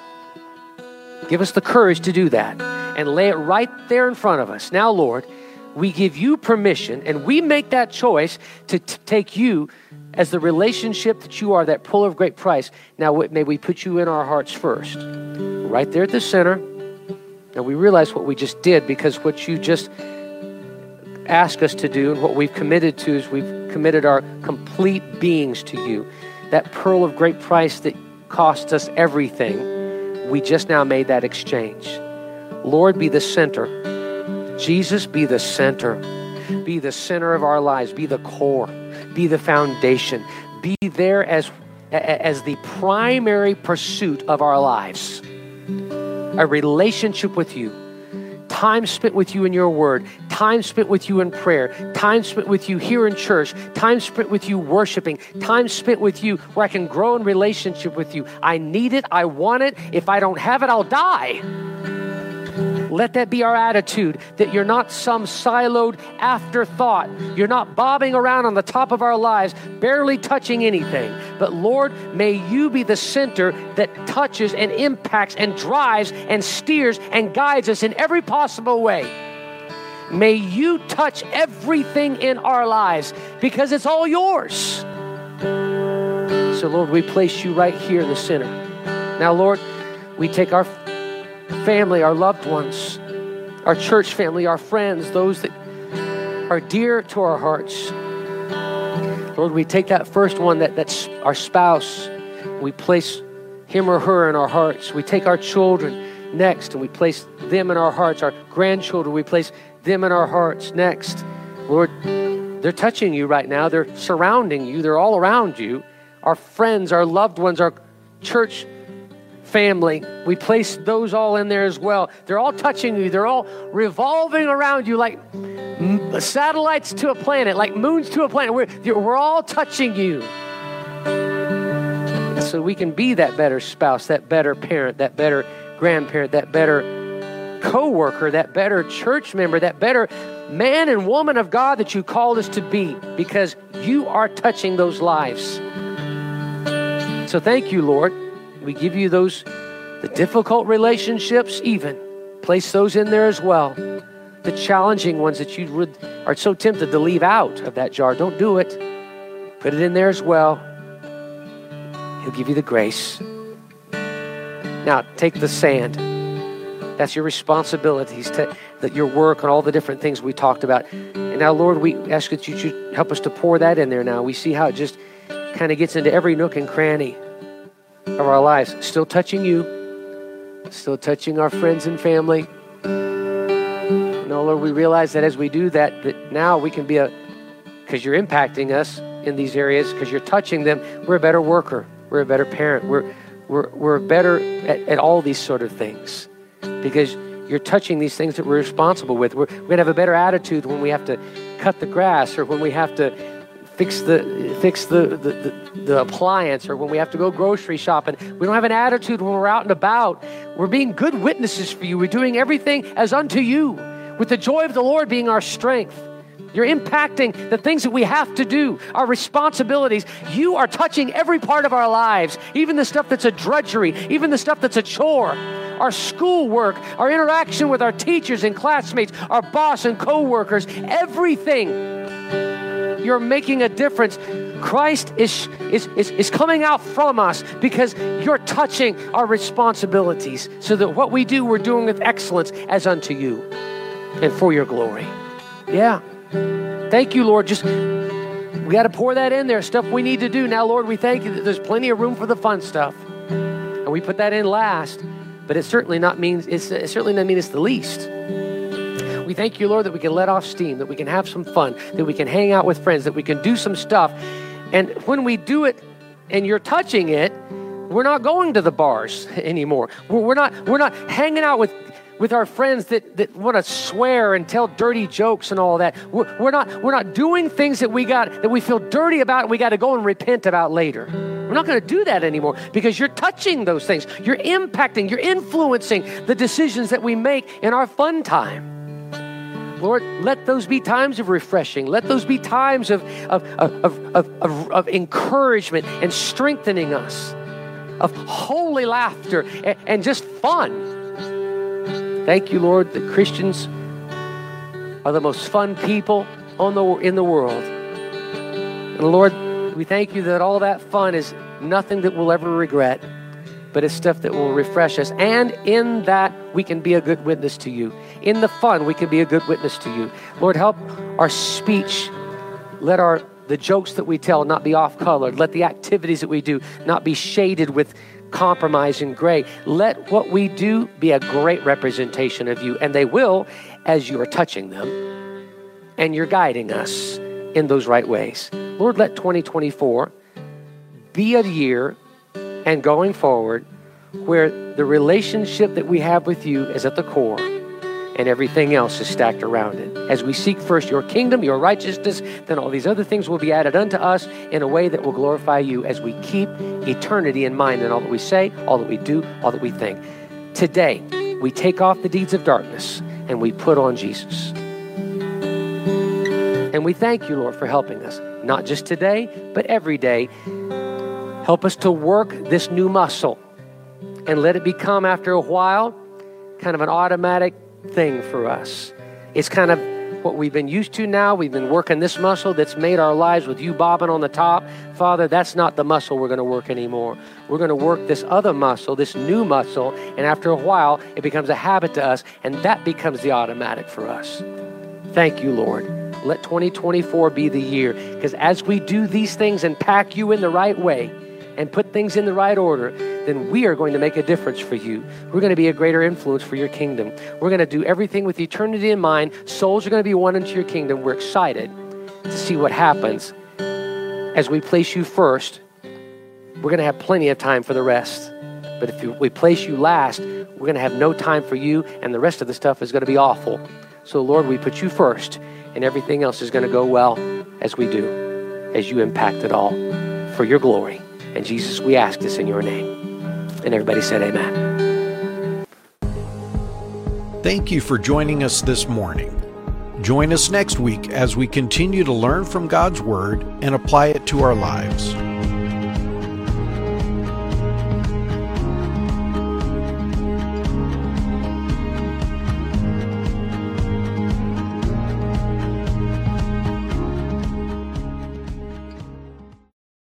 Give us the courage to do that and lay it right there in front of us. Now, Lord, we give you permission and we make that choice to t- take you as the relationship that you are, that pearl of great price. Now, may we put you in our hearts first, right there at the center. And we realize what we just did because what you just asked us to do and what we've committed to is we've committed our complete beings to you. That pearl of great price that cost us everything, we just now made that exchange. Lord, be the center. Jesus, be the center. Be the center of our lives. Be the core be the foundation, be there as, as the primary pursuit of our lives. A relationship with you, time spent with you in your word, time spent with you in prayer, time spent with you here in church, time spent with you worshiping, time spent with you where I can grow in relationship with you. I need it, I want it. If I don't have it, I'll die. Let that be our attitude that you're not some siloed afterthought. You're not bobbing around on the top of our lives, barely touching anything. But Lord, may you be the center that touches and impacts and drives and steers and guides us in every possible way. May you touch everything in our lives because it's all yours. So, Lord, we place you right here in the center. Now, Lord, we take our family, our loved ones, our church family, our friends, those that are dear to our hearts. Lord, we take that first one, that, that's our spouse, we place him or her in our hearts. We take our children next and we place them in our hearts. Our grandchildren, we place them in our hearts next. Lord, they're touching you right now. They're surrounding you. They're all around you. Our friends, our loved ones, our church family. We place those all in there as well. They're all touching you, they're all revolving around you like satellites to a planet, like moons to a planet. We're, we're all touching you. So we can be that better spouse, that better parent, that better grandparent, that better co worker, that better church member, that better man and woman of God that you called us to be because you are touching those lives. So thank you, Lord. We give you those, the difficult relationships, even. Place those in there as well. The challenging ones that you would, are so tempted to leave out of that jar. Don't do it. Put it in there as well. He'll give you the grace. Now, take the sand. That's your responsibilities, to, that your work and all the different things we talked about. And now, Lord, we ask that you help us to pour that in there now. We see how it just kind of gets into every nook and cranny of our lives, still touching you, still touching our friends and family. No, Lord, we realize that as we do that, that now we can be a, because you're impacting us in these areas, because you're touching them, we're a better worker, we're a better parent, we're, we're, we're better at, at all these sort of things because you're touching these things that we're responsible with. We're, we're going to have a better attitude when we have to cut the grass or when we have to fix the fix the, the, the, the, appliance or when we have to go grocery shopping. We don't have an attitude when we're out and about. We're being good witnesses for you. We're doing everything as unto you, with the joy of the Lord being our strength. You're impacting the things that we have to do, our responsibilities. You are touching every part of our lives, even the stuff that's a drudgery, even the stuff that's a chore our schoolwork, our interaction with our teachers and classmates, our boss and coworkers, everything you're making a difference. Christ is, is, is, is coming out from us because you're touching our responsibilities so that what we do, we're doing with excellence as unto you and for your glory. Yeah. Thank you, Lord. Just we got to pour that in there, stuff we need to do. Now, Lord, we thank you that there's plenty of room for the fun stuff. And we put that in last, but it certainly not means it's it certainly not mean it's the least. We thank you, Lord, that we can let off steam, that we can have some fun, that we can hang out with friends, that we can do some stuff. And when we do it and you're touching it, we're not going to the bars [laughs] anymore. We're not, we're not hanging out with, with our friends that, that want to swear and tell dirty jokes and all that. We're, we're, not, we're not doing things that we got that we feel dirty about and we got to go and repent about later. We're not going to do that anymore because you're touching those things. You're impacting, you're influencing the decisions that we make in our fun time. Lord, let those be times of refreshing. Let those be times of, of, of, of, of, encouragement and strengthening us, of holy laughter and, and just fun. Thank you, Lord, that Christians are the most fun people on the, in the world. And Lord, we thank you that all that fun is nothing that we'll ever regret but it's stuff that will refresh us. And in that, we can be a good witness to you. In the fun, we can be a good witness to you. Lord, help our speech. Let our the jokes that we tell not be off colored. Let the activities that we do not be shaded with compromise and gray. Let what we do be a great representation of you, and they will as you are touching them and you're guiding us in those right ways. Lord, let 2024 be a year and going forward where the relationship that we have with you is at the core and everything else is stacked around it. As we seek first your kingdom, your righteousness, then all these other things will be added unto us in a way that will glorify you as we keep eternity in mind in all that we say, all that we do, all that we think. Today, we take off the deeds of darkness and we put on Jesus. And we thank you, Lord, for helping us, not just today, but every day Help us to work this new muscle and let it become, after a while, kind of an automatic thing for us. It's kind of what we've been used to now. We've been working this muscle that's made our lives with you bobbing on the top. Father, that's not the muscle we're going to work anymore. We're going to work this other muscle, this new muscle, and after a while, it becomes a habit to us, and that becomes the automatic for us. Thank you, Lord. Let 2024 be the year, because as we do these things and pack you in the right way, and put things in the right order, then we are going to make a difference for you. We're going to be a greater influence for your kingdom. We're going to do everything with eternity in mind. Souls are going to be won into your kingdom. We're excited to see what happens as we place you first. We're going to have plenty of time for the rest. But if we place you last, we're going to have no time for you, and the rest of the stuff is going to be awful. So, Lord, we put you first, and everything else is going to go well as we do, as you impact it all for your glory. And Jesus, we ask this in your name. And everybody said, Amen. Thank you for joining us this morning. Join us next week as we continue to learn from God's Word and apply it to our lives.